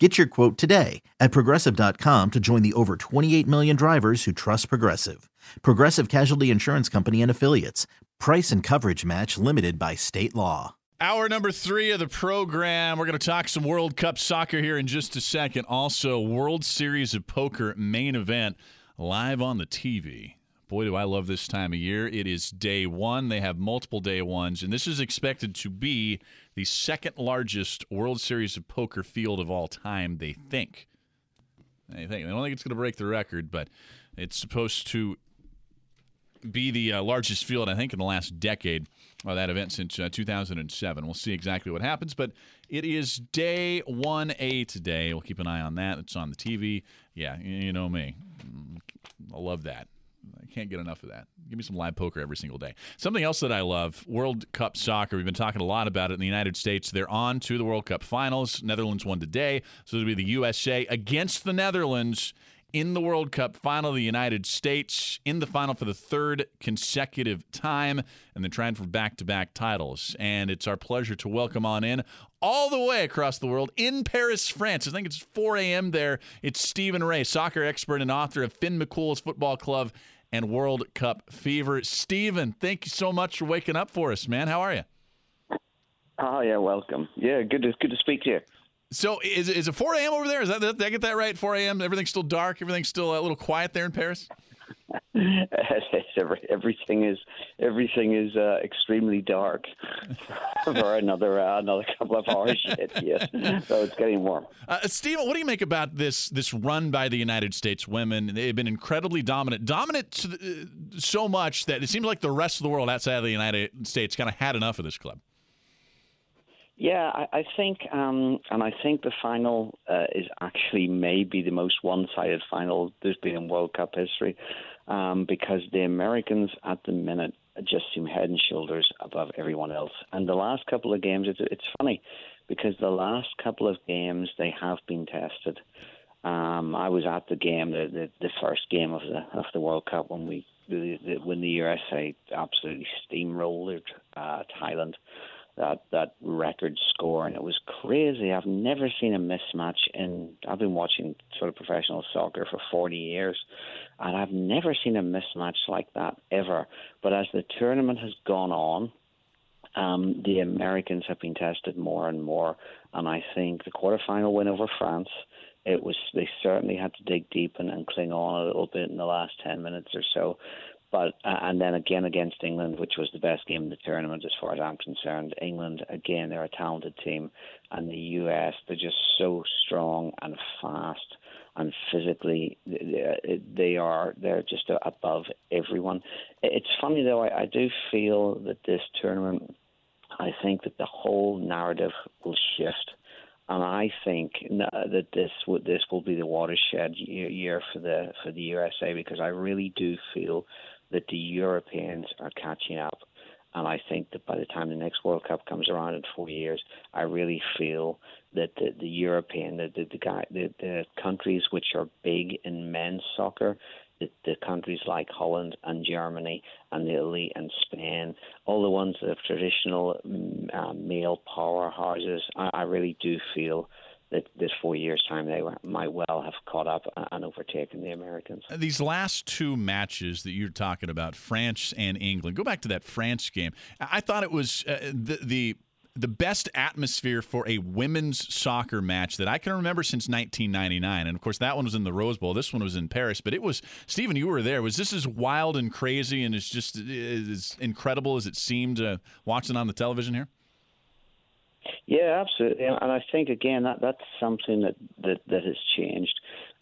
Get your quote today at progressive.com to join the over 28 million drivers who trust Progressive. Progressive Casualty Insurance Company and Affiliates. Price and coverage match limited by state law. Hour number three of the program. We're going to talk some World Cup soccer here in just a second. Also, World Series of Poker main event live on the TV. Boy, do I love this time of year. It is day one. They have multiple day ones, and this is expected to be the second largest World Series of Poker field of all time, they think. They think. They don't think it's going to break the record, but it's supposed to be the uh, largest field, I think, in the last decade of that event since uh, 2007. We'll see exactly what happens, but it is day 1A today. We'll keep an eye on that. It's on the TV. Yeah, you know me. I love that. Can't get enough of that. Give me some live poker every single day. Something else that I love World Cup soccer. We've been talking a lot about it in the United States. They're on to the World Cup finals. Netherlands won today. So it'll be the USA against the Netherlands in the World Cup final, the United States in the final for the third consecutive time, and they're trying for back to back titles. And it's our pleasure to welcome on in all the way across the world in Paris, France. I think it's 4 a.m. there. It's Stephen Rea, soccer expert and author of Finn McCool's Football Club and World Cup Fever. Stephen, thank you so much for waking up for us, man. How are you? Oh yeah, welcome. Yeah, good to good to speak to you. So is is it 4 a.m. over there? Is that did I get that right? 4 a.m. Everything's still dark. Everything's still a little quiet there in Paris. Every, everything is everything is uh, extremely dark for another uh, another couple of hours yet. Yes, so it's getting warm. Uh, Steve, what do you make about this this run by the United States women? They've been incredibly dominant, dominant so much that it seems like the rest of the world outside of the United States kind of had enough of this club. Yeah, I, I think, um, and I think the final uh, is actually maybe the most one-sided final there's been in World Cup history, um, because the Americans at the minute just seem head and shoulders above everyone else. And the last couple of games, it's it's funny, because the last couple of games they have been tested. Um, I was at the game, the, the the first game of the of the World Cup when we the, the, when the USA absolutely steamrolled uh, Thailand that that record score, and it was crazy. I've never seen a mismatch in. I've been watching sort of professional soccer for 40 years, and I've never seen a mismatch like that ever. But as the tournament has gone on, um, the Americans have been tested more and more, and I think the quarterfinal win over France. It was they certainly had to dig deep and, and cling on a little bit in the last ten minutes or so. But uh, and then again against England, which was the best game in the tournament as far as I'm concerned. England again, they're a talented team, and the US they're just so strong and fast and physically they are they're just above everyone. It's funny though. I, I do feel that this tournament, I think that the whole narrative will shift and I think that this would this will be the watershed year for the for the USA because I really do feel that the Europeans are catching up. And I think that by the time the next World Cup comes around in four years, I really feel that the, the European, the the, the, guy, the the countries which are big in men's soccer, the, the countries like Holland and Germany and Italy and Spain, all the ones that have traditional uh, male powerhouses, I, I really do feel that this four years' time they might well have caught up and overtaken the Americans. These last two matches that you're talking about, France and England, go back to that France game. I thought it was uh, the, the the best atmosphere for a women's soccer match that I can remember since 1999. And of course, that one was in the Rose Bowl. This one was in Paris. But it was, Stephen, you were there. Was this as wild and crazy and as just as incredible as it seemed uh, watching on the television here? Yeah, absolutely, and I think again that that's something that that, that has changed.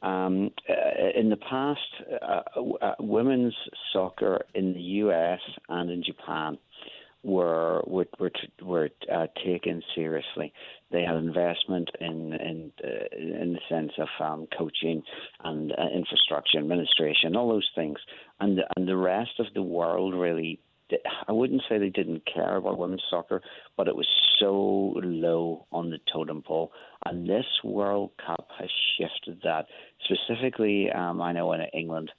Um, uh, in the past, uh, uh, women's soccer in the U.S. and in Japan were were were, were uh, taken seriously. They had investment in in uh, in the sense of um, coaching and uh, infrastructure, administration, all those things, and and the rest of the world really I wouldn't say they didn't care about women's soccer, but it was so low on the totem pole. And this World Cup has shifted that. Specifically, um, I know in England,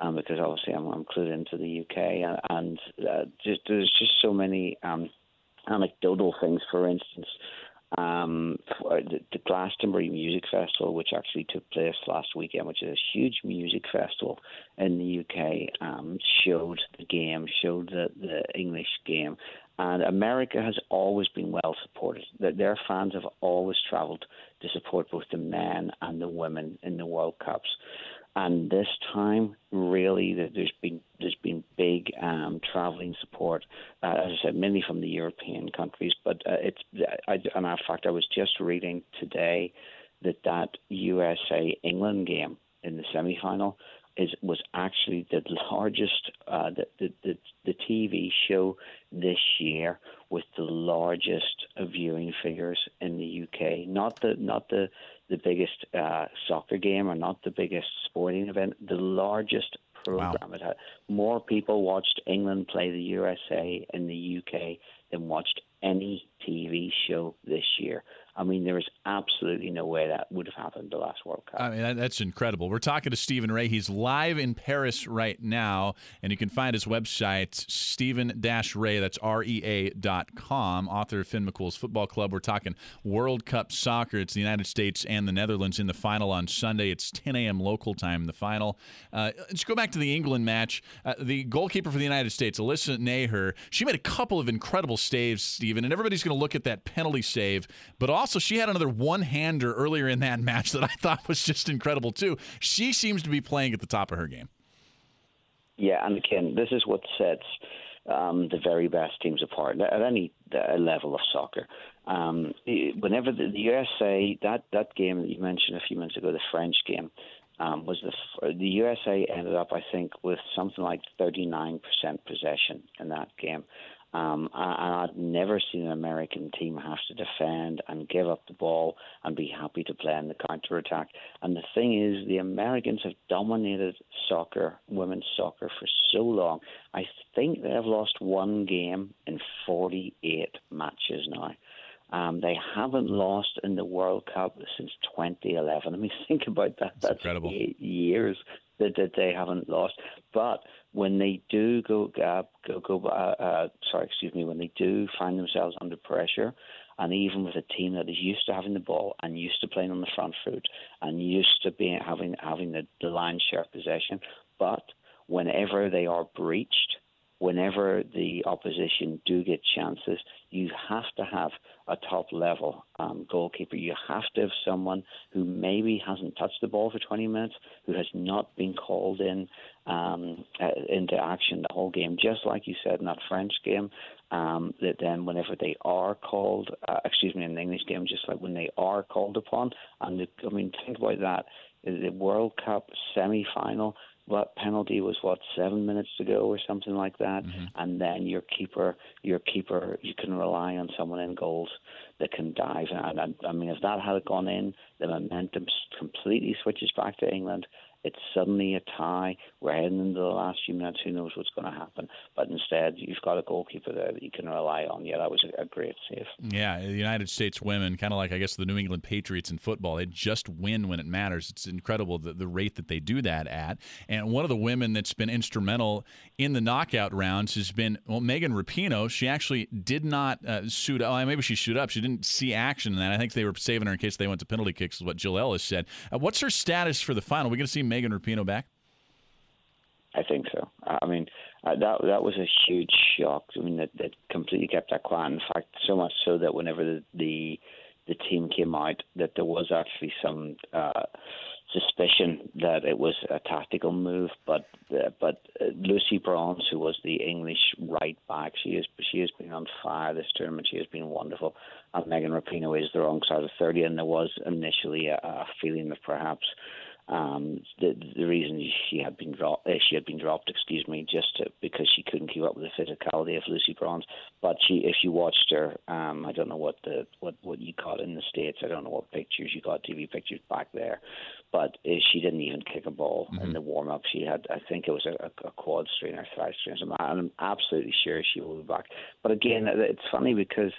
um, because obviously I'm, I'm clued into the UK, and, and uh, just, there's just so many um, anecdotal things. For instance, um, the, the Glastonbury Music Festival, which actually took place last weekend, which is a huge music festival in the UK, um, showed the game, showed the, the English game. And America has always been well supported. Their fans have always travelled to support both the men and the women in the World Cups. And this time, really, there's been there's been big um, travelling support, uh, as I said, mainly from the European countries. But uh, it's, I, and in fact, I was just reading today that that USA England game in the semi final is was actually the largest uh, the, the, the the TV show this year with the largest viewing figures in the UK. Not the not the the biggest uh, soccer game or not the biggest sporting event. The largest program wow. it had. More people watched England play the USA in the UK than watched any TV show this year. I mean, there is absolutely no way that would have happened the last World Cup. I mean, that's incredible. We're talking to Stephen Rea. He's live in Paris right now, and you can find his website, Stephen-Rea, that's R-E-A dot com, author of Finn McCool's Football Club. We're talking World Cup soccer. It's the United States and the Netherlands in the final on Sunday. It's 10 a.m. local time, the final. Uh, let's go back to the England match. Uh, the goalkeeper for the United States, Alyssa Naeher, she made a couple of incredible saves, Stephen, and everybody's going to look at that penalty save, but also also, she had another one hander earlier in that match that I thought was just incredible, too. She seems to be playing at the top of her game. Yeah, and again, this is what sets um, the very best teams apart at any uh, level of soccer. Um, whenever the, the, USA, that, that game that you mentioned a few minutes ago, the French game, um, was the the USA ended up, I think, with something like 39% possession in that game. Um, and I've never seen an American team have to defend and give up the ball and be happy to play in the counter attack. And the thing is, the Americans have dominated soccer, women's soccer, for so long. I think they have lost one game in 48 matches now. Um, they haven't lost in the World Cup since 2011. I mean, think about that. That's, That's incredible. Eight years that, that they haven't lost. But when they do go uh, go go uh, uh, sorry, excuse me, when they do find themselves under pressure, and even with a team that is used to having the ball and used to playing on the front foot and used to being having having the, the line share of possession, but whenever they are breached, whenever the opposition do get chances, you have to have a top level um, goalkeeper. You have to have someone who maybe hasn't touched the ball for 20 minutes, who has not been called in um, uh, into action the whole game, just like you said in that French game. Um, that then, whenever they are called, uh, excuse me, in the English game, just like when they are called upon, and the, I mean, think about that. The World Cup semi final what penalty was what seven minutes to go or something like that, mm-hmm. and then your keeper, your keeper, you can rely on someone in goals that can dive. And I, I mean, if that had gone in, the momentum completely switches back to England, it's suddenly a tie. We're heading into the last few minutes. Who knows what's going to happen? But instead, you've got a goalkeeper there that you can rely on. Yeah, that was a, a great save. Yeah, the United States women, kind of like I guess the New England Patriots in football, they just win when it matters. It's incredible the, the rate that they do that at. And one of the women that's been instrumental in the knockout rounds has been well Megan Rapinoe. She actually did not uh, suit. Oh, maybe she shoot up. She didn't see action in that. I think they were saving her in case they went to penalty kicks. Is what Jill Ellis said. Uh, what's her status for the final? We're going to see Megan Rapinoe back? I think so. I mean, uh, that that was a huge shock. I mean, that, that completely kept that quiet. In fact, so much so that whenever the the, the team came out, that there was actually some uh, suspicion that it was a tactical move. But uh, but uh, Lucy Bronze, who was the English right back, she is she has been on fire this tournament. She has been wonderful. And Megan Rapinoe is the wrong side of thirty, and there was initially a, a feeling that perhaps Um, the the reason she had been dropped, uh, she had been dropped, excuse me, just to, because she couldn't keep up with the physicality of Lucy Bronze. But she, if you watched her, um, I don't know what the what what you got in the states. I don't know what pictures you got, TV pictures back there, but uh, she didn't even kick a ball mm-hmm. in the warm up. She had, I think it was a, a quad strain or thigh strain, and I'm absolutely sure she will be back. But again, it's funny because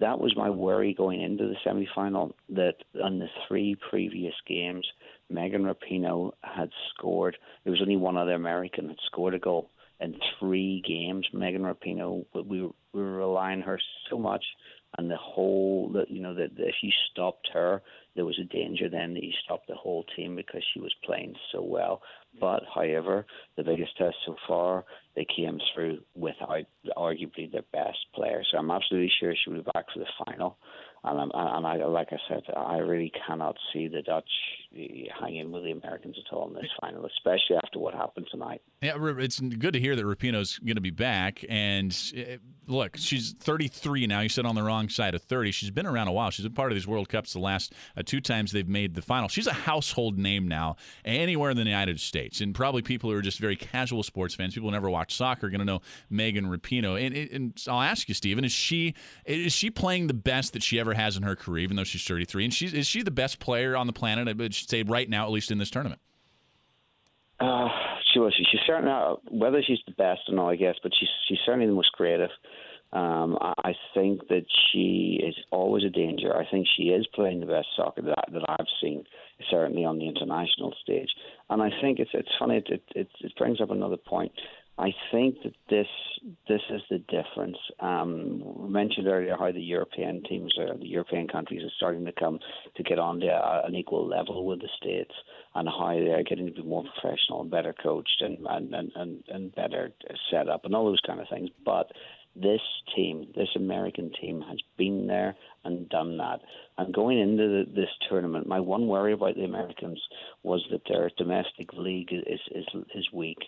that was my worry going into the semi final that on the three previous games Megan Rapinoe had scored. There was only one other American that scored a goal in three games. Megan Rapinoe, we we were relying on her so much, and the whole that you know that if you stopped her, there was a danger then that you stopped the whole team because she was playing so well. But however, the biggest test so far, they came through without arguably their best player. So I'm absolutely sure she'll be back for the final. And, I'm, and I, like I said, I really cannot see the Dutch hanging with the Americans at all in this final, especially after what happened tonight. Yeah, it's good to hear that Rapinoe's going to be back. And eh, look, she's 33 now. You said on the wrong side of 30. She's been around a while. She's been part of these World Cups the last uh, two times they've made the final. She's a household name now anywhere in the United States. And probably people who are just very casual sports fans, people who never watch soccer, are going to know Megan Rapinoe. And, and I'll ask you, Stephen, is she is she playing the best that she ever has in her career, even though she's 33? And she's, is she the best player on the planet, should say, right now, at least in this tournament? Uh, she was. She's certainly whether she's the best or not, I guess, but she's she's certainly the most creative. Um, I think that she is always a danger. I think she is playing the best soccer that, that I've seen, certainly on the international stage. And I think it's it's funny. It it, it brings up another point. I think that this this is the difference. Um, we mentioned earlier how the European teams, or the European countries, are starting to come to get on to an equal level with the states, and how they're getting to be more professional and better coached and and and, and better set up and all those kind of things. But this team, this American team, has been there and done that. And going into the, this tournament, my one worry about the Americans was that their domestic league is is, is weak.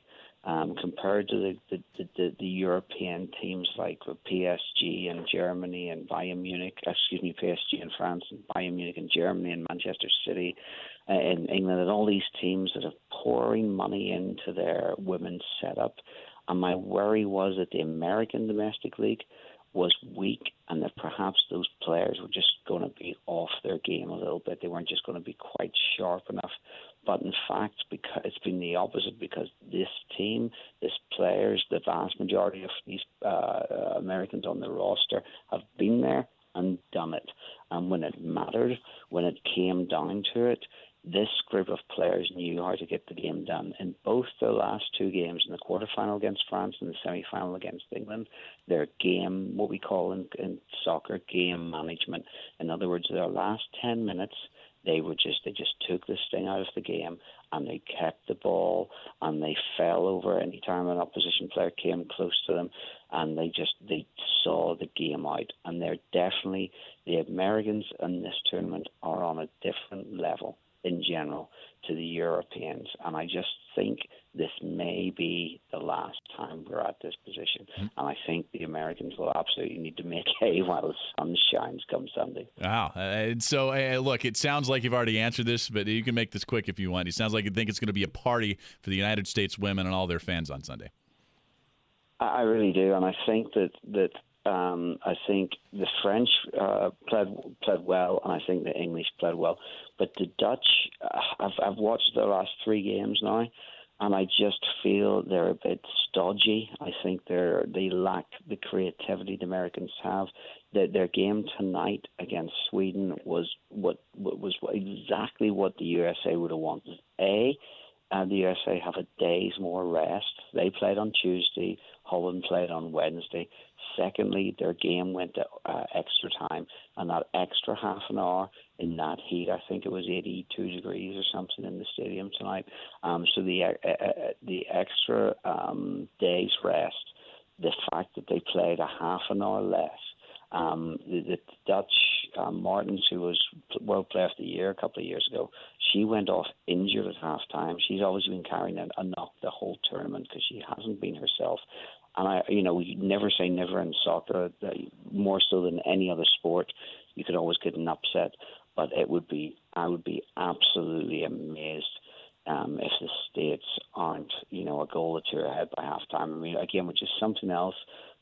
Um, compared to the, the, the, the, European teams like PSG and Germany and Bayern Munich, excuse me, PSG in France and Bayern Munich in Germany and Manchester City uh, in England, and all these teams that are pouring money into their women's setup and my worry was that the American domestic league was weak and that perhaps those players were just going to be off their game a little bit. They weren't just going to be quite sharp enough. But in fact, because it's been the opposite because this team, this players, the vast majority of these uh, Americans on the roster have been there and done it. And when it mattered, when it came down to it, this group of players knew how to get the game done. In both the last two games, in the quarterfinal against France and the semi-final against England, their game, what we call in, in soccer, game management. In other words, their last 10 minutes, they were just they just took this thing out of the game and they kept the ball and they fell over any time an opposition player came close to them and they just they saw the game out and they're definitely the Americans in this tournament are on a different level in general to the Europeans. And I just think this may be the last time we're at this position. Mm-hmm. And I think the Americans will absolutely need to make hay while the sun shines come Sunday. Wow. Uh, and so, uh, look, it sounds like you've already answered this, but you can make this quick if you want. It sounds like you think it's going to be a party for the United States women and all their fans on Sunday. I really do. And I think that, that um, I think the French uh, played played well, and I think the English played well. But the Dutch, uh, I've I've watched the last three games now, and I just feel they're a bit stodgy. I think they're they lack the creativity the Americans have. Their, their game tonight against Sweden was what, what was exactly what the USA would have wanted. A, and the USA have a day's more rest. They played on Tuesday. Holland played on Wednesday. Secondly, their game went to uh, extra time, and that extra half an hour in that heat, I think it was 82 degrees or something in the stadium tonight. Um, so the uh, uh, uh, the extra um, day's rest, the fact that they played a half an hour less. Um, the, the Dutch um, Martens, who was World Player of the Year a couple of years ago, she went off injured at half time. She's always been carrying a, a knock the whole tournament because she hasn't been herself. And I, you know, you never say never in soccer. More so than any other sport, you could always get an upset. But it would be, I would be absolutely amazed um, if the states aren't, you know, a goal or two ahead by halftime. I mean, again, which is something else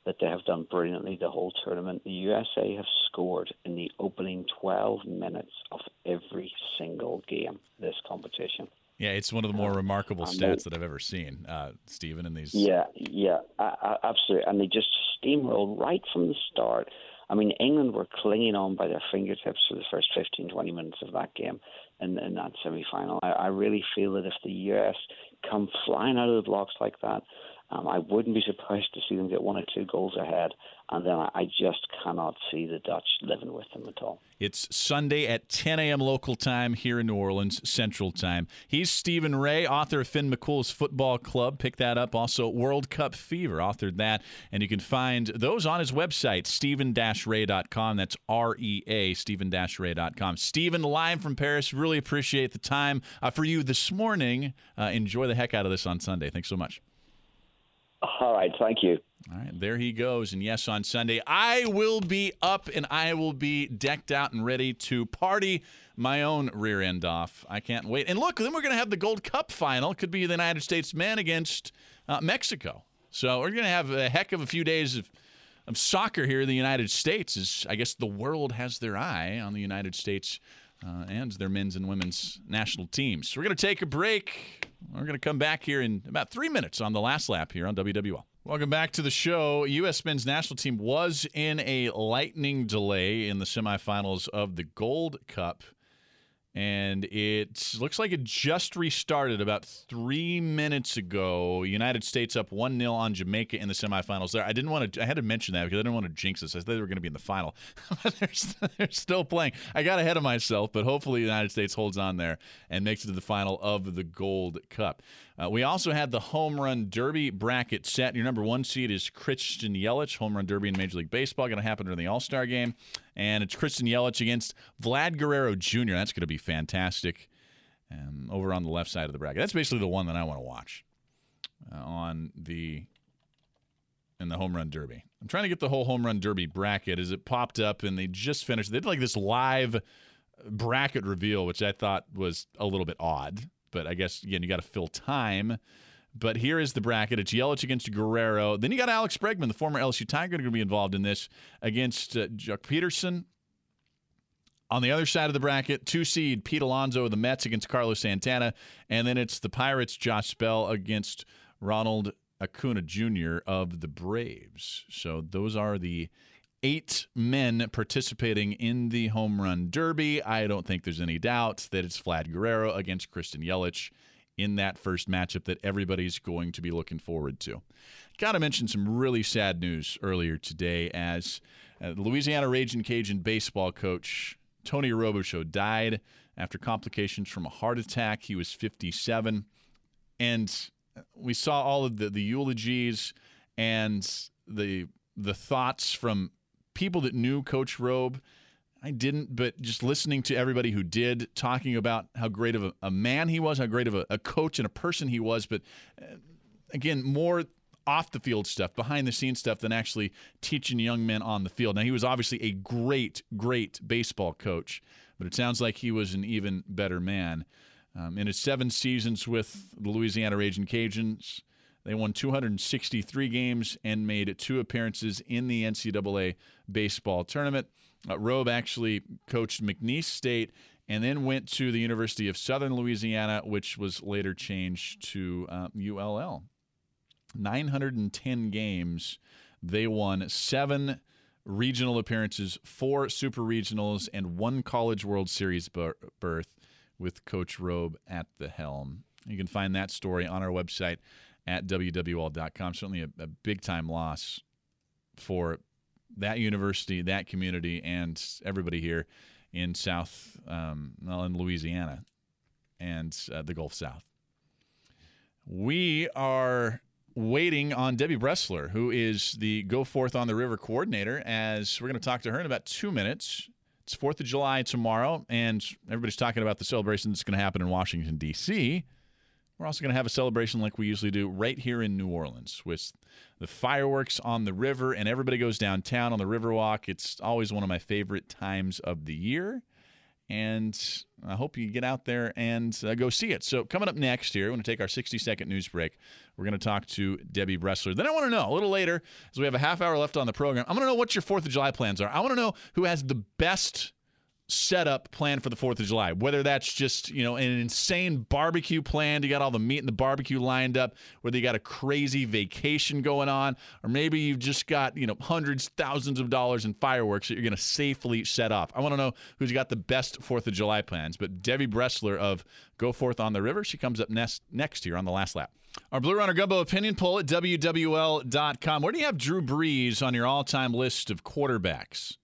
that they have done brilliantly the whole tournament. The USA have scored in the opening 12 minutes of every single game this competition. Yeah, it's one of the more remarkable stats that I've ever seen, uh, Stephen. In these, yeah, yeah, uh, absolutely, and they just steamrolled right from the start. I mean, England were clinging on by their fingertips for the first 15, 20 minutes of that game in, in that semi final. I, I really feel that if the US come flying out of the blocks like that, um, I wouldn't be surprised to see them get one or two goals ahead, and then I just cannot see the Dutch living with them at all. It's Sunday at 10 a.m. local time here in New Orleans, Central Time. He's Stephen Rea, author of Finn McCool's Football Club. Pick that up. Also, World Cup Fever, authored that. And you can find those on his website, stephen-rea.com. That's R-E-A, stephen-rea.com. Stephen, live from Paris. Really appreciate the time uh, for you this morning. Uh, enjoy the heck out of this on Sunday. Thanks so much. All right. Thank you. All right, there he goes. And yes, on Sunday, I will be up and I will be decked out and ready to party my own rear end off. I can't wait. And look, then we're going to have the Gold Cup final. Could be the United States men against uh, Mexico. So we're going to have a heck of a few days of, of soccer here in the United States. As I guess the world has their eye on the United States uh, and their men's and women's national teams. So we're going to take a break. We're going to come back here in about three minutes on the last lap here on WWL. Welcome back to the show. U.S. men's national team was in a lightning delay in the semifinals of the Gold Cup and it looks like it just restarted about three minutes ago. United States up 1 0 on Jamaica in the semifinals there. I didn't want to, I had to mention that because I didn't want to jinx this. I thought they were going to be in the final. they're, they're still playing. I got ahead of myself, but hopefully the United States holds on there and makes it to the final of the Gold Cup. Uh, we also had the home run derby bracket set. Your number one seed is Christian Yelich, home run derby in Major League Baseball, going to happen during the All Star game. And it's Christian Yelich against Vlad Guerrero Jr. That's going to be fantastic. Um, over on the left side of the bracket. That's basically the one that I want to watch uh, on the in the home run derby. I'm trying to get the whole home run derby bracket as it popped up and they just finished. They did like this live bracket reveal, which I thought was a little bit odd but I guess again you got to fill time. But here is the bracket. It's Yelich against Guerrero. Then you got Alex Bregman, the former LSU Tiger, going to be involved in this against uh, Joc Pederson. On the other side of the bracket, two seed Pete Alonso of the Mets against Carlos Santana, and then it's the Pirates Josh Bell against Ronald Acuna Jr. of the Braves. So those are the eight men participating in the home run derby. I don't think there's any doubt that it's Vlad Guerrero against Christian Yelich in that first matchup that everybody's going to be looking forward to. Got to mention some really sad news earlier today as uh, Louisiana Raging Cajun baseball coach Tony Robichaux died after complications from a heart attack. He was 57. And we saw all of the, the eulogies and the the thoughts from people that knew Coach Robe. I didn't, but just listening to everybody who did, talking about how great of a, a man he was, how great of a, a, coach and a person he was, but uh, again, more off the field stuff, behind the scenes stuff than actually teaching young men on the field. Now, he was obviously a great, great baseball coach, but it sounds like he was an even better man. Um, in his seven seasons with the Louisiana Raging Cajuns, they won 263 games and made two appearances in the NCAA baseball tournament. Uh, Robe actually coached McNeese State and then went to the University of Southern Louisiana, which was later changed to uh, ULL. 910 games. They won seven regional appearances, four super regionals, and one College World Series berth with Coach Robe at the helm. You can find that story on our website at WWL.com. Certainly a, a big time loss for that university, that community, and everybody here in South, um, well, in Louisiana and uh, the Gulf South. We are waiting on Debbie Bressler, who is the Go Forth on the River coordinator, as we're going to talk to her in about two minutes. It's 4th of July tomorrow, and everybody's talking about the celebration that's going to happen in Washington, D.C. We're also going to have a celebration like we usually do right here in New Orleans with the fireworks on the river, and everybody goes downtown on the Riverwalk. It's always one of my favorite times of the year. and I hope you get out there and uh, go see it. So, coming up next here, we're going to take our 60 second news break. We're going to talk to Debbie Bressler. Then I want to know a little later, as we have a half hour left on the program, I want to know what your 4th of July plans are. I want to know who has the best setup plan for the 4th of July. Whether that's just, you know, an insane barbecue plan, you got all the meat and the barbecue lined up, whether you got a crazy vacation going on, or maybe you've just got, you know, hundreds, thousands of dollars in fireworks that you're going to safely set off. I want to know who's got the best 4th of July plans. But Debbie Bressler of Go Forth on the River, she comes up next, next here on the last lap. Our Blue Runner Gumbo opinion poll at WWL.com. Where do you have Drew Brees on your all time list of quarterbacks?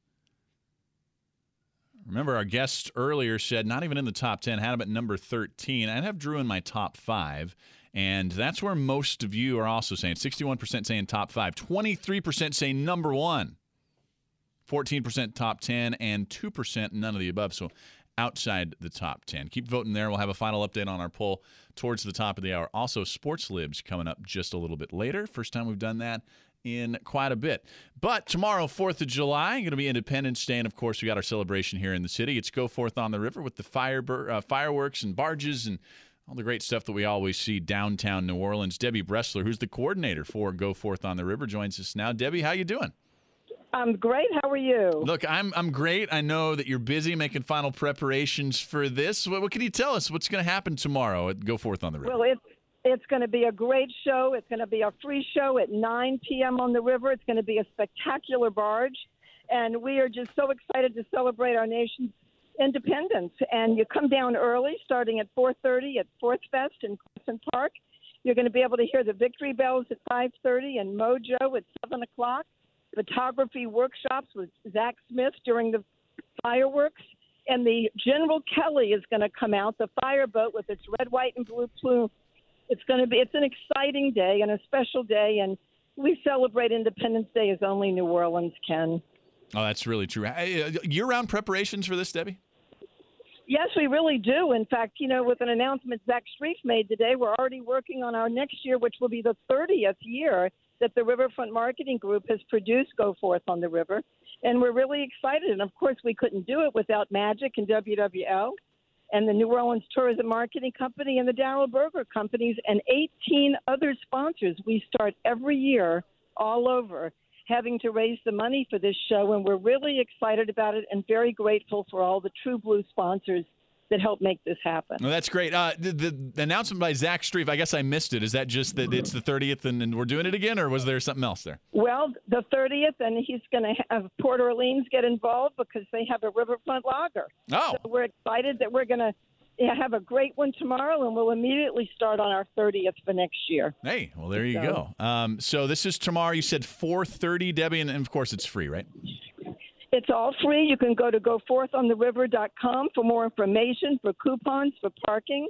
Remember, our guest earlier said not even in the top 10, had him at number 13. I'd have Drew in my top five. And that's where most of you are also saying 61% saying top five, 23% say number one, 14% top 10, and 2% none of the above. So outside the top 10. Keep voting there. We'll have a final update on our poll towards the top of the hour. Also, Sports Libs coming up just a little bit later. First time we've done that in quite a bit. But tomorrow, 4th of July, going to be Independence Day. And of course, we got our celebration here in the city. It's Go Forth on the River with the fire, uh, fireworks and barges and all the great stuff that we always see downtown New Orleans. Debbie Bressler, who's the coordinator for Go Forth on the River, joins us now. Debbie, how you doing? I'm great. How are you? Look, I'm I'm great. I know that you're busy making final preparations for this. What, what can you tell us? What's going to happen tomorrow at Go Forth on the River? Well, it's it's going to be a great show. It's going to be a free show at 9 p.m. on the river. It's going to be a spectacular barge, and we are just so excited to celebrate our nation's independence. And you come down early, starting at 4:30 at Fourth Fest in Crescent Park. You're going to be able to hear the Victory Belles at 5:30 and Mojo at 7 o'clock. Photography workshops with Zach Smith during the fireworks. And the General Kelly is going to come out, the fireboat with its red, white, and blue plume it's going to be it's an exciting day and a special day, and we celebrate Independence Day as only New Orleans can. Oh, that's really true. Uh, year-round preparations for this, Debbie? Yes, we really do. In fact, you know, with an announcement Zach Strief made today, we're already working on our next year, which will be the 30th year that the Riverfront Marketing Group has produced Go Forth on the River. And we're really excited. And of course, we couldn't do it without Magic and WWL and the New Orleans Tourism Marketing Company and the Darryl Berger Companies and 18 other sponsors. We start every year all over having to raise the money for this show, and we're really excited about it and very grateful for all the True Blue sponsors that help make this happen. Well, that's great. Uh, the, the, announcement by Zach Strief, I guess I missed it. Is that just that it's the 30th and, and, we're doing it again, or was there something else there? Well, the 30th, and he's going to have Port Orleans get involved because they have a riverfront lager. Oh. So we're excited that we're going to have a great one tomorrow, and we'll immediately start on our 30th for next year. Hey, well, there you so. go. Um, so this is tomorrow. You said 4:30, Debbie, and, and of course it's free, right? It's all free. You can go to goforthontheriver.com for more information, for coupons, for parking.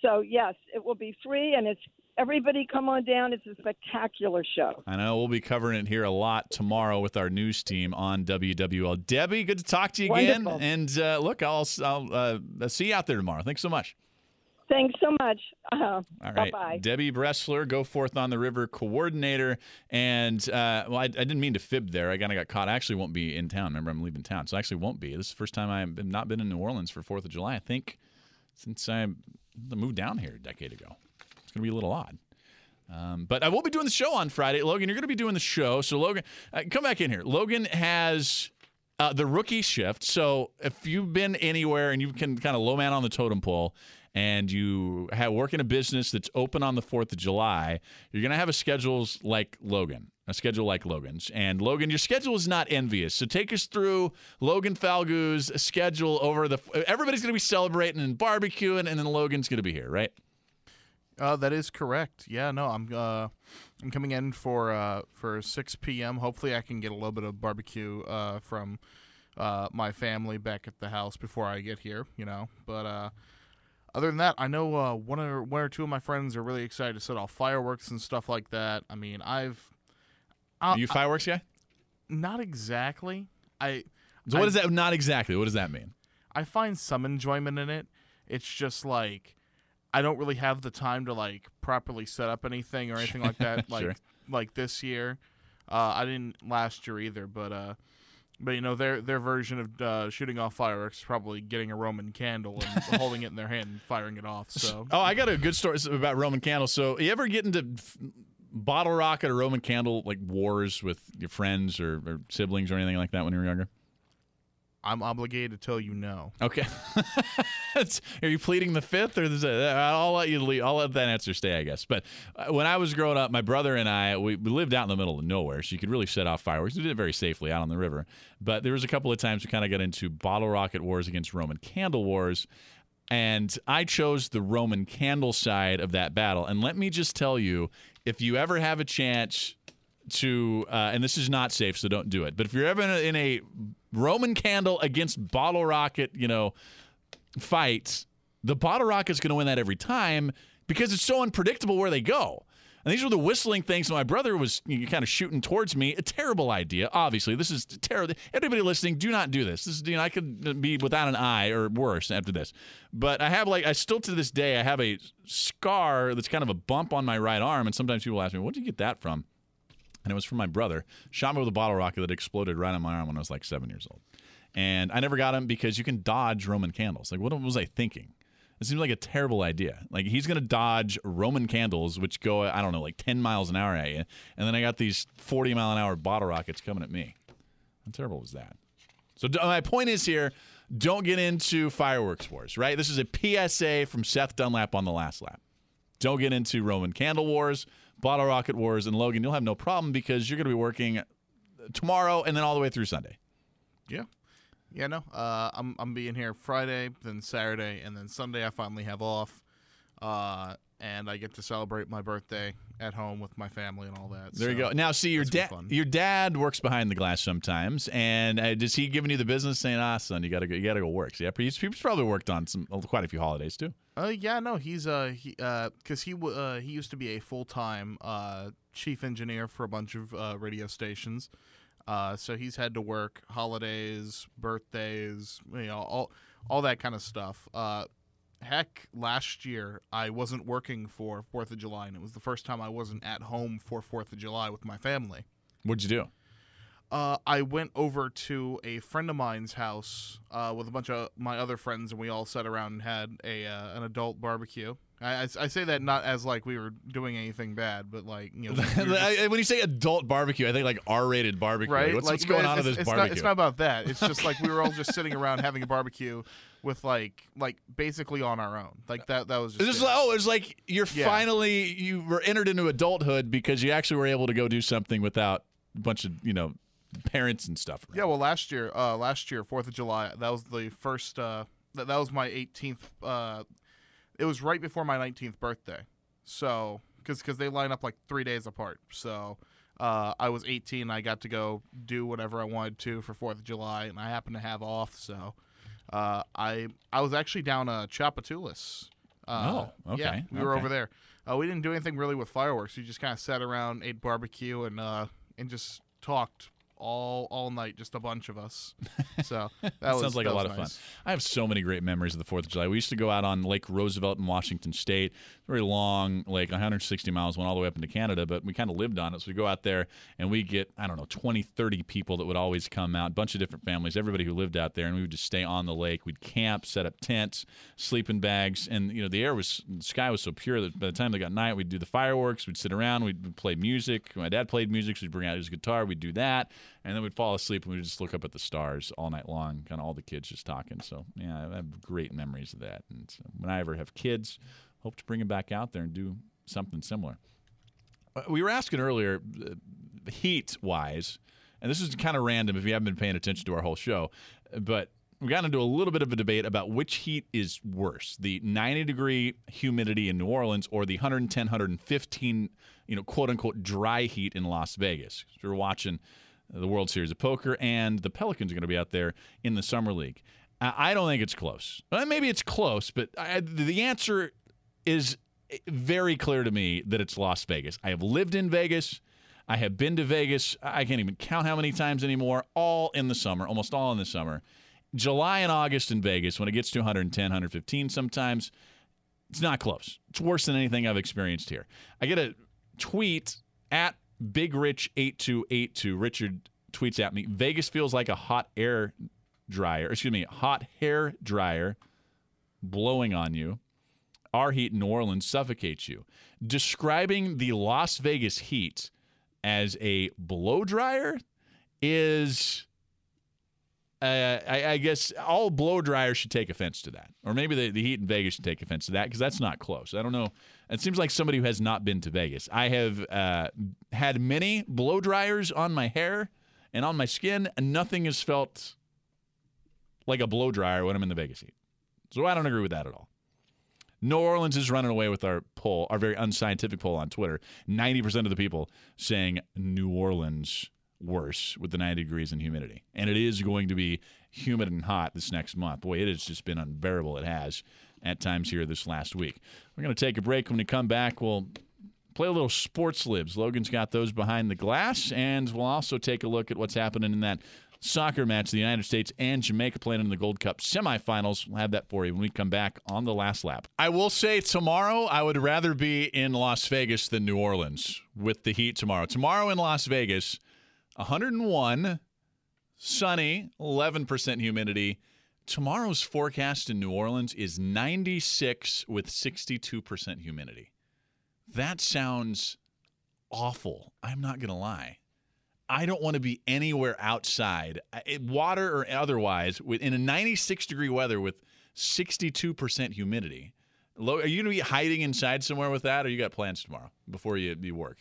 So, yes, it will be free, and it's everybody come on down. It's a spectacular show. I know we'll be covering it here a lot tomorrow with our news team on WWL. Debbie, good to talk to you again. Wonderful. And uh, look, I'll, I'll uh, see you out there tomorrow. Thanks so much. Thanks so much. Uh-huh. All right. Bye-bye. Debbie Bressler, Go Forth on the River coordinator. And, uh, well, I, I, didn't mean to fib there. I kind of got caught. I actually won't be in town. Remember, I'm leaving town. So I actually won't be. This is the first time I've not been in New Orleans for 4th of July, I think, since I moved down here a decade ago. It's going to be a little odd. Um, but I will be doing the show on Friday. Logan, you're going to be doing the show. So, Logan, uh, come back in here. Logan has uh, the rookie shift. So, if you've been anywhere and you can kind of low man on the totem pole, and you have, work in a business that's open on the 4th of July, you're going to have a schedules like Logan, a schedule like Logan's. And Logan, your schedule is not envious. So take us through Logan Falgout's schedule over the. Everybody's going to be celebrating and barbecuing, and then Logan's going to be here, right? Uh, that is correct. Yeah, no, I'm uh, I'm coming in for uh, for 6 p.m. Hopefully, I can get a little bit of barbecue uh, from uh, my family back at the house before I get here. You know, but uh, other than that, I know uh, one or one or two of my friends are really excited to set off fireworks and stuff like that. I mean, I've. Are you fireworks guy? Not exactly. I. So what I, does that? Not exactly. What does that mean? I find some enjoyment in it. It's just like I don't really have the time to like properly set up anything or anything like that. Like sure. like this year, uh, I didn't last year either. But uh, But you know their their version of uh, shooting off fireworks is probably getting a Roman candle and holding it in their hand and firing it off. So Oh, I got a good story about Roman candles. So, you ever get into f- bottle rocket or Roman candle like wars with your friends or, or siblings or anything like that when you were younger? I'm obligated to tell you no. Okay. Are you pleading the fifth, or is it, I'll let you leave, I'll let that answer stay, I guess. But uh, when I was growing up, my brother and I we, lived out in the middle of nowhere, so you could really set off fireworks. We did it very safely out on the river. But there was a couple of times we kind of got into bottle rocket wars against Roman candle wars, and I chose the Roman candle side of that battle. And let me just tell you, if you ever have a chance to, uh, and this is not safe, so don't do it. But if you're ever in a, in a Roman candle against bottle rocket, you know, fight, the bottle rocket's going to win that every time because it's so unpredictable where they go. And these were the whistling things. My brother was kind of shooting towards me. A terrible idea. Obviously, this is terrible. Everybody listening, do not do this. This is you know I could be without an eye or worse after this. But I have like I still to this day I have a scar that's kind of a bump on my right arm, and sometimes people ask me, "Where did you get that from?" And it was from my brother. Shot me with a bottle rocket that exploded right on my arm when I was like seven years old. And I never got him because you can dodge Roman candles. Like, what was I thinking? It seems like a terrible idea. Like, he's going to dodge Roman candles, which go, I don't know, like 10 miles an hour at you. And then I got these 40 mile an hour bottle rockets coming at me. How terrible was that? So, my point is here don't get into fireworks wars, right? This is a PSA from Seth Dunlap on the last lap. Don't get into Roman candle wars, bottle rocket wars, and Logan, you'll have no problem because you're going to be working tomorrow and then all the way through Sunday. Yeah. Yeah, no. Uh, I'm I'm being here Friday, then Saturday, and then Sunday I finally have off. Uh, and I get to celebrate my birthday at home with my family and all that. There you go. Now, see, your dad, your dad works behind the glass sometimes, and uh, does he giving you the business saying, "Ah, son, you got to go, you got to go work"? See, he's, he's probably worked on some quite a few holidays too. Uh, yeah, no, he's uh he uh because he uh he used to be a full time uh chief engineer for a bunch of uh, radio stations, uh so he's had to work holidays, birthdays, you know all all that kind of stuff. Uh, heck, last year I wasn't working for Fourth of July, and it was the first time I wasn't at home for Fourth of July with my family. What'd you do? Uh, I went over to a friend of mine's house uh, with a bunch of my other friends, and we all sat around and had a uh, an adult barbecue. I, I, I say that not as like we were doing anything bad, but like you know, we just- when you say adult barbecue, I think like R-rated barbecue. right? What's, like, what's going on at this it's barbecue? Not, it's not about that. It's just like we were all just sitting around having a barbecue with like like basically on our own. Like that that was just. Just it. like, oh, it's like you're Yeah. finally you were entered into adulthood because you actually were able to go do something without a bunch of you know parents and stuff. around. Yeah, well, last year, uh, last year, Fourth of July, that was the first. Uh, that, that was my 18th. Uh, it was right before my 19th birthday, so because because they line up like three days apart. So uh, I was 18. I got to go do whatever I wanted to for Fourth of July, and I happened to have off. So uh, I I was actually down uh, Tchoupitoulas. Uh, Oh, okay, Yeah, we were over there. Uh, we didn't do anything really with fireworks. We just kind of sat around, ate barbecue, and uh, and just talked all all night, just a bunch of us. So that, was, sounds like that a lot was of fun. I have so many great memories of the Fourth of July. We used to go out on Lake Roosevelt in Washington State, very long lake, 160 miles, went all the way up into Canada, but we kind of lived on it. So we go out there and we get I don't know 20, 30 people that would always come out, a bunch of different families, everybody who lived out there, and we would just stay on the lake. We'd camp, set up tents, sleeping bags, and you know the air was, the sky was so pure that by the time they got night, we'd do the fireworks, we'd sit around, we'd play music. My dad played music, so he'd bring out his guitar, we'd do that, and then we'd fall asleep and we'd just look up at the stars all night long, kind of all the kids just talking. So yeah, I have great memories of that. And so when I ever have kids, hope to bring them back out there and do something similar. Uh, We were asking earlier, uh, heat wise, and this is kind of random if you haven't been paying attention to our whole show, but we got into a little bit of a debate about which heat is worse the 90 degree humidity in New Orleans or the 110, 115, you know, quote unquote dry heat in Las Vegas. So we're watching the World Series of Poker, and the Pelicans are going to be out there in the Summer League. I don't think it's close. Well, maybe it's close, but I, the answer is eh, very clear to me that it's Las Vegas. I have lived in Vegas. I have been to Vegas. I can't even count how many times anymore, all in the summer, almost all in the summer. July and August in Vegas, when it gets to 110, 115 sometimes, it's not close. It's worse than anything I've experienced here. I get a tweet at Big Rich 8282. Richard tweets at me. Vegas feels like a hot air dryer. Excuse me, hot hair dryer blowing on you. Our heat in New Orleans suffocates you. Describing the Las Vegas heat as a blow dryer is uh, I, I, guess all blow dryers should take offense to that, or maybe the, the heat in Vegas should take offense to that because that's not close. I don't know. It seems like somebody who has not been to Vegas. I have uh, had many blow dryers on my hair and on my skin, and nothing has felt like a blow dryer when I'm in the Vegas heat. So I don't agree with that at all. New Orleans is running away with our poll, our very unscientific poll on Twitter. 90% of the people saying New Orleans worse with the 90 degrees and humidity. And it is going to be humid and hot this next month. Boy, it has just been unbearable. It has at times here this last week. We're going to take a break. When we come back, we'll play a little sports libs. Logan's got those behind the glass, and we'll also take a look at what's happening in that soccer match, the United States and Jamaica playing in the Gold Cup semifinals. We'll have that for you when we come back on the last lap. I will say tomorrow, I would rather be in Las Vegas than New Orleans with the heat tomorrow. Tomorrow in Las Vegas, 101, sunny, 11% humidity. Tomorrow's forecast in New Orleans is 96 with 62% humidity. That sounds awful. I'm not going to lie. I don't want to be anywhere outside, water or otherwise, in a 96 degree weather with 62% humidity. Are you going to be hiding inside somewhere with that, or you got plans tomorrow before you, you work?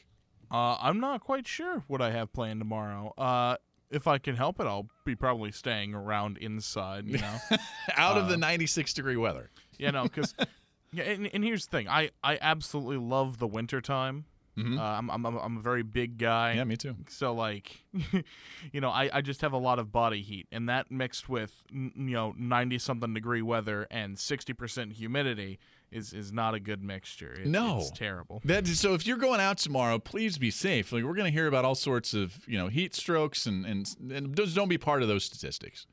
Uh, I'm not quite sure what I have planned tomorrow. Uh, if I can help it, I'll be probably staying around inside. You know, out uh, of the 96 degree weather. You know, because yeah, and, and, here's the thing: I I absolutely love the winter time. Mm-hmm. Uh, I'm, I'm I'm a very big guy. Yeah, me too. So like, you know, I, I just have a lot of body heat, and that mixed with you know 90 something degree weather and 60 percent humidity is is not a good mixture. It, no, it's terrible. That, so if you're going out tomorrow, please be safe. Like we're going to hear about all sorts of you know heat strokes and and and those don't be part of those statistics.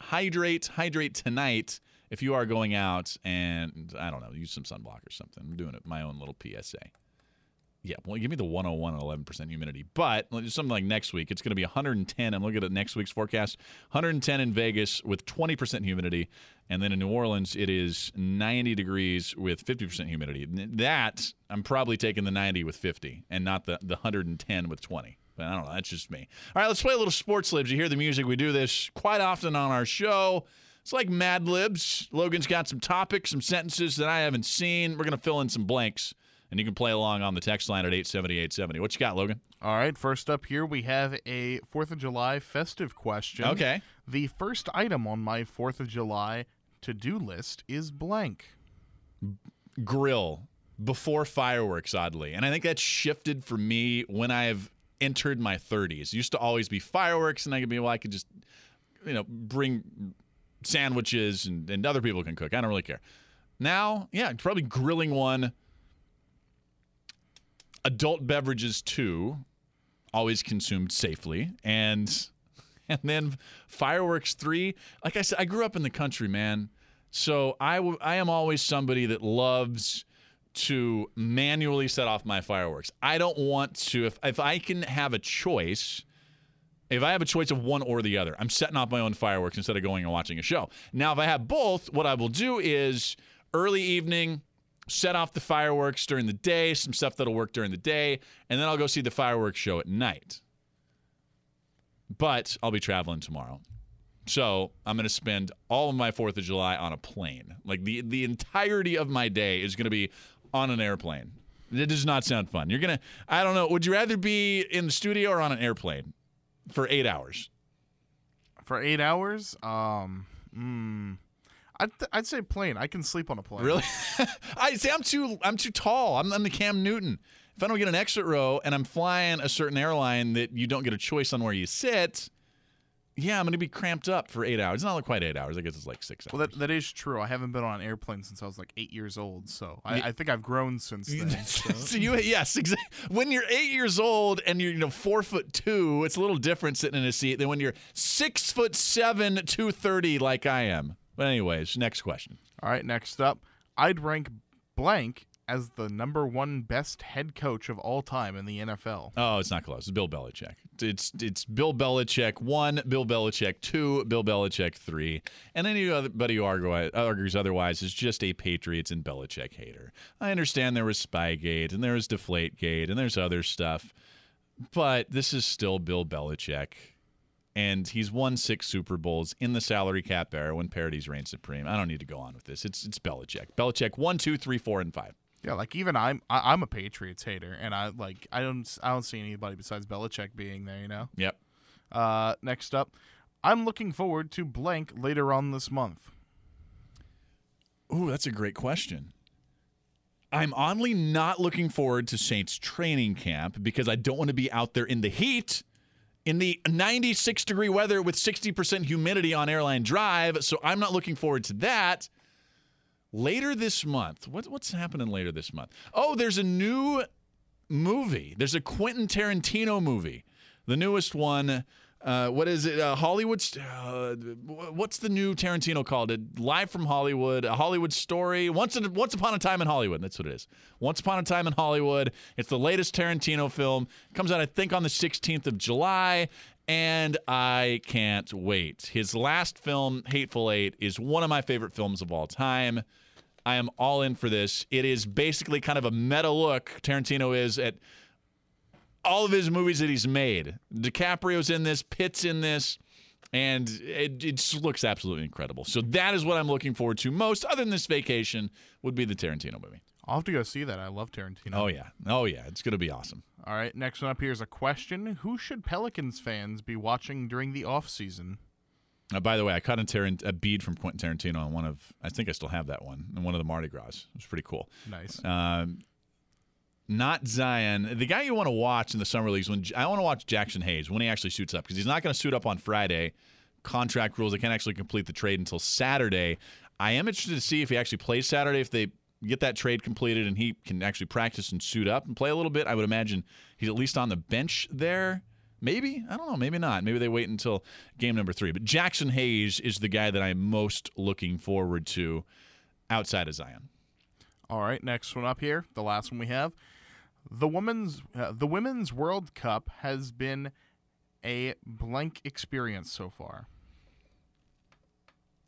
Hydrate, hydrate tonight if you are going out, and I don't know, use some sunblock or something. I'm doing it my own little PSA. Yeah, well, give me the 101 and 11% humidity. But something like next week, it's going to be 110. I'm looking at next week's forecast 110 in Vegas with 20% humidity. And then in New Orleans, it is 90 degrees with 50% humidity. That, I'm probably taking the 90 with 50 and not the, the 110 with 20. But I don't know. That's just me. All right, let's play a little sports libs. You hear the music. We do this quite often on our show. It's like Mad Libs. Logan's got some topics, some sentences that I haven't seen. We're going to fill in some blanks and you can play along on the text line at 87870. What you got, Logan? All right, first up here we have a 4th of July festive question. Okay. The first item on my 4th of July to-do list is blank. Grill before fireworks, oddly. And I think that's shifted for me when I've entered my 30s. It used to always be fireworks, and I could be, well, I could just, you know, bring sandwiches and, and other people can cook. I don't really care. Now, yeah, probably grilling one adult beverages too, always consumed safely, and and then fireworks three. Like I said, I grew up in the country, man. So I, w- I am always somebody that loves to manually set off my fireworks. I don't want to if if I can have a choice. If I have a choice of one or the other, I'm setting off my own fireworks instead of going and watching a show. Now, if I have both, what I will do is early evening, set off the fireworks during the day, some stuff that'll work during the day, and then I'll go see the fireworks show at night. But I'll be traveling tomorrow. So I'm going to spend all of my 4th of July on a plane. Like the, the entirety of my day is going to be on an airplane. It does not sound fun. You're going to, I don't know, would you rather be in the studio or on an airplane for eight hours? For eight hours? Um, hmm. I'd, th- I'd say plane. I can sleep on a plane. Really? I say I'm too I'm too tall. I'm, I'm the Cam Newton. If I don't get an exit row and I'm flying a certain airline that you don't get a choice on where you sit, yeah, I'm going to be cramped up for eight hours. It's not quite eight hours. I guess it's like six hours. Well, that, that is true. I haven't been on an airplane since I was like eight years old, so I, I think I've grown since then. So. so you, yes, exactly. When you're eight years old and you're you know four foot two, it's a little different sitting in a seat than when you're six foot seven, two thirty, like I am. But anyways, next question. All right, next up, I'd rank blank as the number one best head coach of all time in the NFL. Oh, it's not close. It's Bill Belichick. It's it's Bill Belichick one, Bill Belichick two, Bill Belichick three, and anybody who argues otherwise is just a Patriots and Belichick hater. I understand there was Spygate and there was Deflategate and there's other stuff, but this is still Bill Belichick and he's won six Super Bowls in the salary cap era when parities reign supreme. I don't need to go on with this. It's it's Belichick. Belichick one, two, three, four, and five. Yeah, like even I'm I, I'm a Patriots hater, and I like I don't I don't see anybody besides Belichick being there. You know. Yep. Uh, next up, I'm looking forward to blank later on this month. Ooh, that's a great question. I'm oddly not looking forward to Saints training camp because I don't want to be out there in the heat, in the 96 degree weather with 60% humidity on airline drive. So I'm not looking forward to that later this month. What, what's happening later this month? Oh, there's a new movie. There's a Quentin Tarantino movie, the newest one. Uh, what is it? Uh, Hollywood. Uh, what's the new Tarantino called? It Live from Hollywood, a Hollywood story. Once, in, once upon a time in Hollywood. That's what it is. Once upon a time in Hollywood. It's the latest Tarantino film. Comes out, I think, on the 16th of July, and I can't wait. His last film, Hateful Eight, is one of my favorite films of all time. I am all in for this. It is basically kind of a meta look, Tarantino is, at all of his movies that he's made. DiCaprio's in this, Pitt's in this, and it, it just looks absolutely incredible. So that is what I'm looking forward to most, other than this vacation, would be the Tarantino movie. I'll have to go see that. I love Tarantino. Oh, yeah. Oh, yeah. It's going to be awesome. All right. Next one up here is a question Who should Pelicans fans be watching during the off season? Uh, by the way, I caught a, a bead from Quentin Tarantino on one of, I think I still have that one, in one of the Mardi Gras. It was pretty cool. Nice. Um, not Zion. The guy you want to watch in the summer leagues when I want to watch Jaxson Hayes when he actually suits up because he's not going to suit up on Friday. Contract rules; they can't actually complete the trade until Saturday. I am interested to see if he actually plays Saturday. If they get that trade completed and he can actually practice and suit up and play a little bit, I would imagine he's at least on the bench there. Maybe I don't know. Maybe not. Maybe they wait until game number three. But Jaxson Hayes is the guy that I'm most looking forward to outside of Zion. All right, next one up here, the last one we have. The women's uh, the women's World Cup has been a blank experience so far.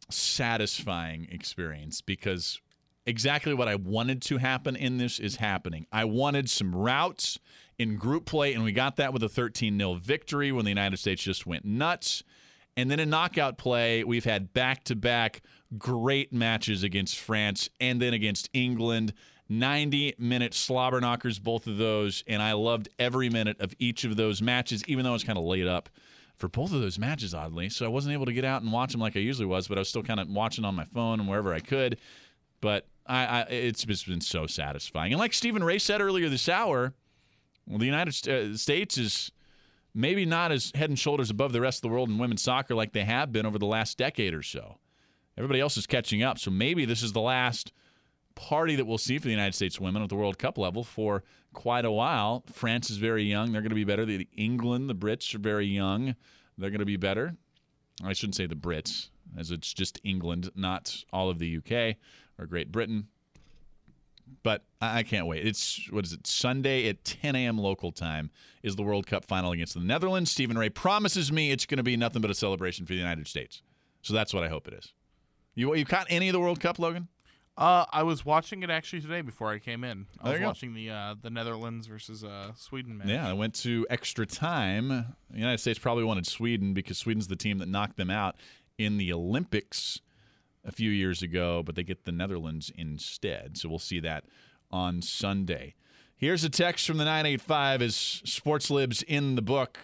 Satisfying experience because exactly what I wanted to happen in this is happening. I wanted some routes in group play, and we got that with a 13 0 victory when the United States just went nuts. And then in knockout play, we've had back to back great matches against France and then against England. 90 minute slobber knockers, both of those. And I loved every minute of each of those matches, even though I was kind of laid up for both of those matches, oddly. So I wasn't able to get out and watch them like I usually was, but I was still kind of watching on my phone and wherever I could. But I, I, it's just been so satisfying. And like Stephen Rea said earlier this hour, well, the United uh, States is maybe not as head and shoulders above the rest of the world in women's soccer like they have been over the last decade or so. Everybody else is catching up. So maybe this is the last party that we'll see for the United States women at the World Cup level for quite a while. France is very young. They're going to be better. The England, the Brits are very young. They're going to be better. I shouldn't say the Brits, as it's just England, not all of the UK or Great Britain. But I can't wait. It's what is it? Sunday at 10 a.m. local time is the World Cup final against the Netherlands. Stephen Rea promises me it's going to be nothing but a celebration for the United States. So that's what I hope it is. You you caught any of the World Cup, Logan? Uh, I was watching it actually today before I came in. I There was watching the uh, the Netherlands versus uh, Sweden match. Yeah, I went to extra time. The United States probably wanted Sweden because Sweden's the team that knocked them out in the Olympics a few years ago, but they get the Netherlands instead. So we'll see that on Sunday. Here's a text from the 985 as Sports Libs in the book.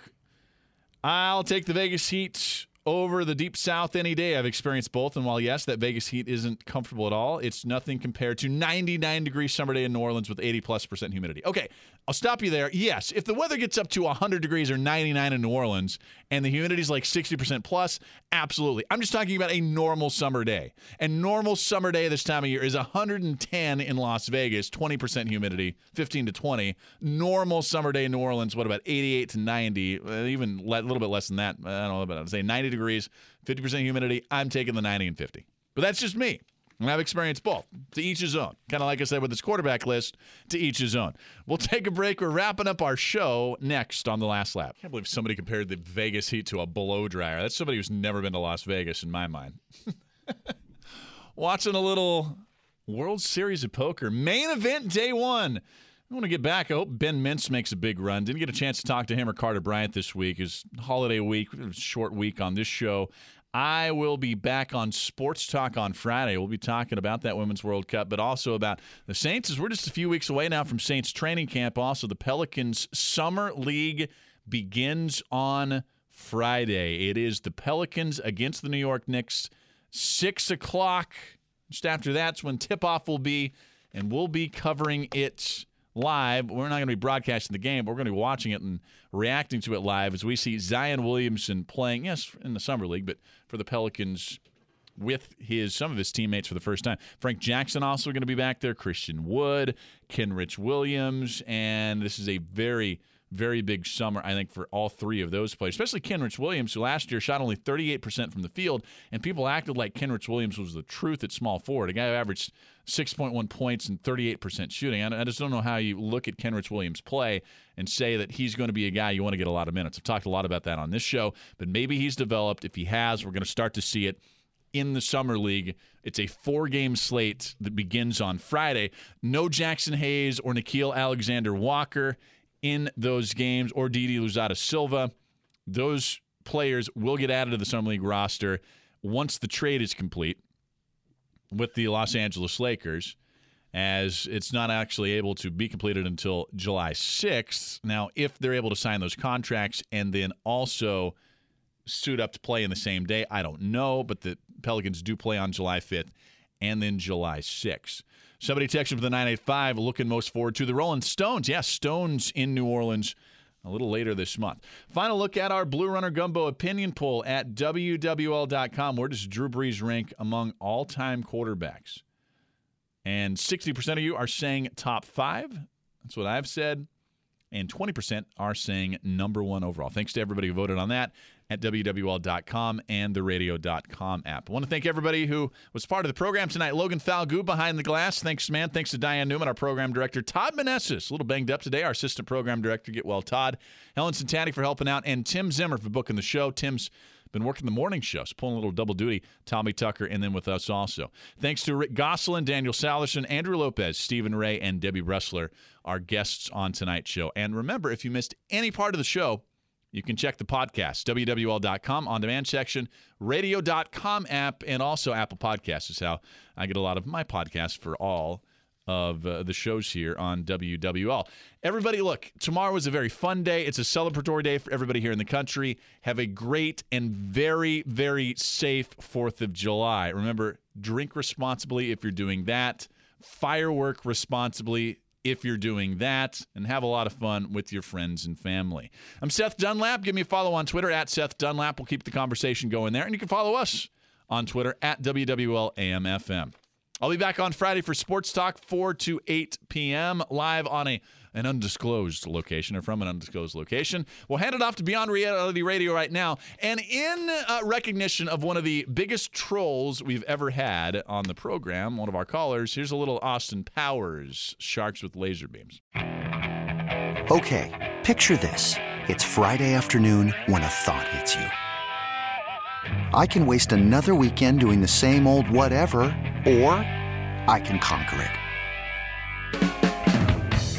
I'll take the Vegas Heat over the Deep South any day. I've experienced both, and while yes, that Vegas heat isn't comfortable at all, it's nothing compared to 99 degree summer day in New Orleans with 80 plus percent humidity. Okay, I'll stop you there. Yes, if the weather gets up to 100 degrees or 99 in New Orleans and the humidity's like 60% plus, absolutely. I'm just talking about a normal summer day. And normal summer day this time of year is 110 in Las Vegas, 20% humidity, 15 to 20. Normal summer day in New Orleans, what about 88 to 90, uh, even a little bit less than that. I don't know, but I'd say 90 degrees, 50% humidity. I'm taking the 90 and 50. But that's just me. And I've experienced both. To each his own. Kind of like I said with this quarterback list, to each his own. We'll take a break. We're wrapping up our show next on the last lap. I can't believe somebody compared the Vegas heat to a blow dryer. That's somebody who's never been to Las Vegas in my mind. Watching a little World Series of Poker. Main event day one. I want to get back. I hope Ben Mintz makes a big run. Didn't get a chance to talk to him or Carter Bryant this week. It's holiday week, short week on this show. I will be back on Sports Talk on Friday. We'll be talking about that Women's World Cup, but also about the Saints, as we're just a few weeks away now from Saints training camp. Also, the Pelicans Summer League begins on Friday. It is the Pelicans against the New York Knicks, 6 o'clock. Just after that's when tip off will be, and we'll be covering it live. We're not going to be broadcasting the game, but we're going to be watching it and reacting to it live as we see Zion Williamson playing, yes, in the Summer League, but for the Pelicans with his some of his teammates for the first time. Frank Jackson also going to be back there, Christian Wood, Kenrich Williams, and this is a very very big summer, I think, for all three of those players, especially Kenrich Williams, who last year shot only 38% from the field, and people acted like Kenrich Williams was the truth at small forward. A guy who averaged 6.1 points and 38% shooting. I just don't know how you look at Kenrich Williams play and say that he's going to be a guy you want to get a lot of minutes. I've talked a lot about that on this show, but maybe he's developed. If he has, we're going to start to see it in the summer league. It's a four game slate that begins on Friday. No Jaxson Hayes or Nickeil Alexander Walker in those games or Didi Louzada Silva. Those players will get added to the Summer League roster once the trade is complete with the Los Angeles Lakers, as it's not actually able to be completed until July 6th. Now, if they're able to sign those contracts and then also suit up to play in the same day, I don't know, but the Pelicans do play on July 5th and then July 6th. Somebody texted for the 985 looking most forward to the Rolling Stones. Yes, yeah, Stones in New Orleans a little later this month. Final look at our Blue Runner Gumbo opinion poll at WWL.com. Where does Drew Brees rank among all time quarterbacks? And 60% of you are saying top five. That's what I've said. And 20% are saying number one overall. Thanks to everybody who voted on that at WWL.com and the radio.com app. I want to thank everybody who was part of the program tonight. Logan Falgu behind the glass. Thanks, man. Thanks to Diane Newman, our program director. Todd Manessis, a little banged up today, our assistant program director. Get well, Todd. Helen Centanni for helping out, and Tim Zimmer for booking the show. Tim's been working the morning shows, pulling a little double duty. Tommy Tucker, and then with us also. Thanks to Rick Gosselin, Daniel Salerson, Andrew Lopez, Stephen Rea, and Debbie Bressler, our guests on tonight's show. And remember, if you missed any part of the show, you can check the podcast, WWL.com, on demand section, radio.com app, and also Apple Podcasts is how I get a lot of my podcasts for all of uh, the shows here on WWL. Everybody, look, tomorrow is a very fun day. It's a celebratory day for everybody here in the country. Have a great and very, very safe 4th of July. Remember, drink responsibly if you're doing that, firework responsibly if you're doing that, and have a lot of fun with your friends and family. I'm Seth Dunlap. Give me a follow on Twitter at Seth Dunlap. We'll keep the conversation going there. And you can follow us on Twitter at WWLAMFM. I'll be back on Friday for Sports Talk, 4 to 8 p.m., live on a an undisclosed location or from an undisclosed location. We'll hand it off to Beyond Reality Radio right now. And in uh, recognition of one of the biggest trolls we've ever had on the program, one of our callers, here's a little Austin Powers Sharks with Laser Beams. Okay, picture this. It's Friday afternoon when a thought hits you. I can waste another weekend doing the same old whatever, or I can conquer it.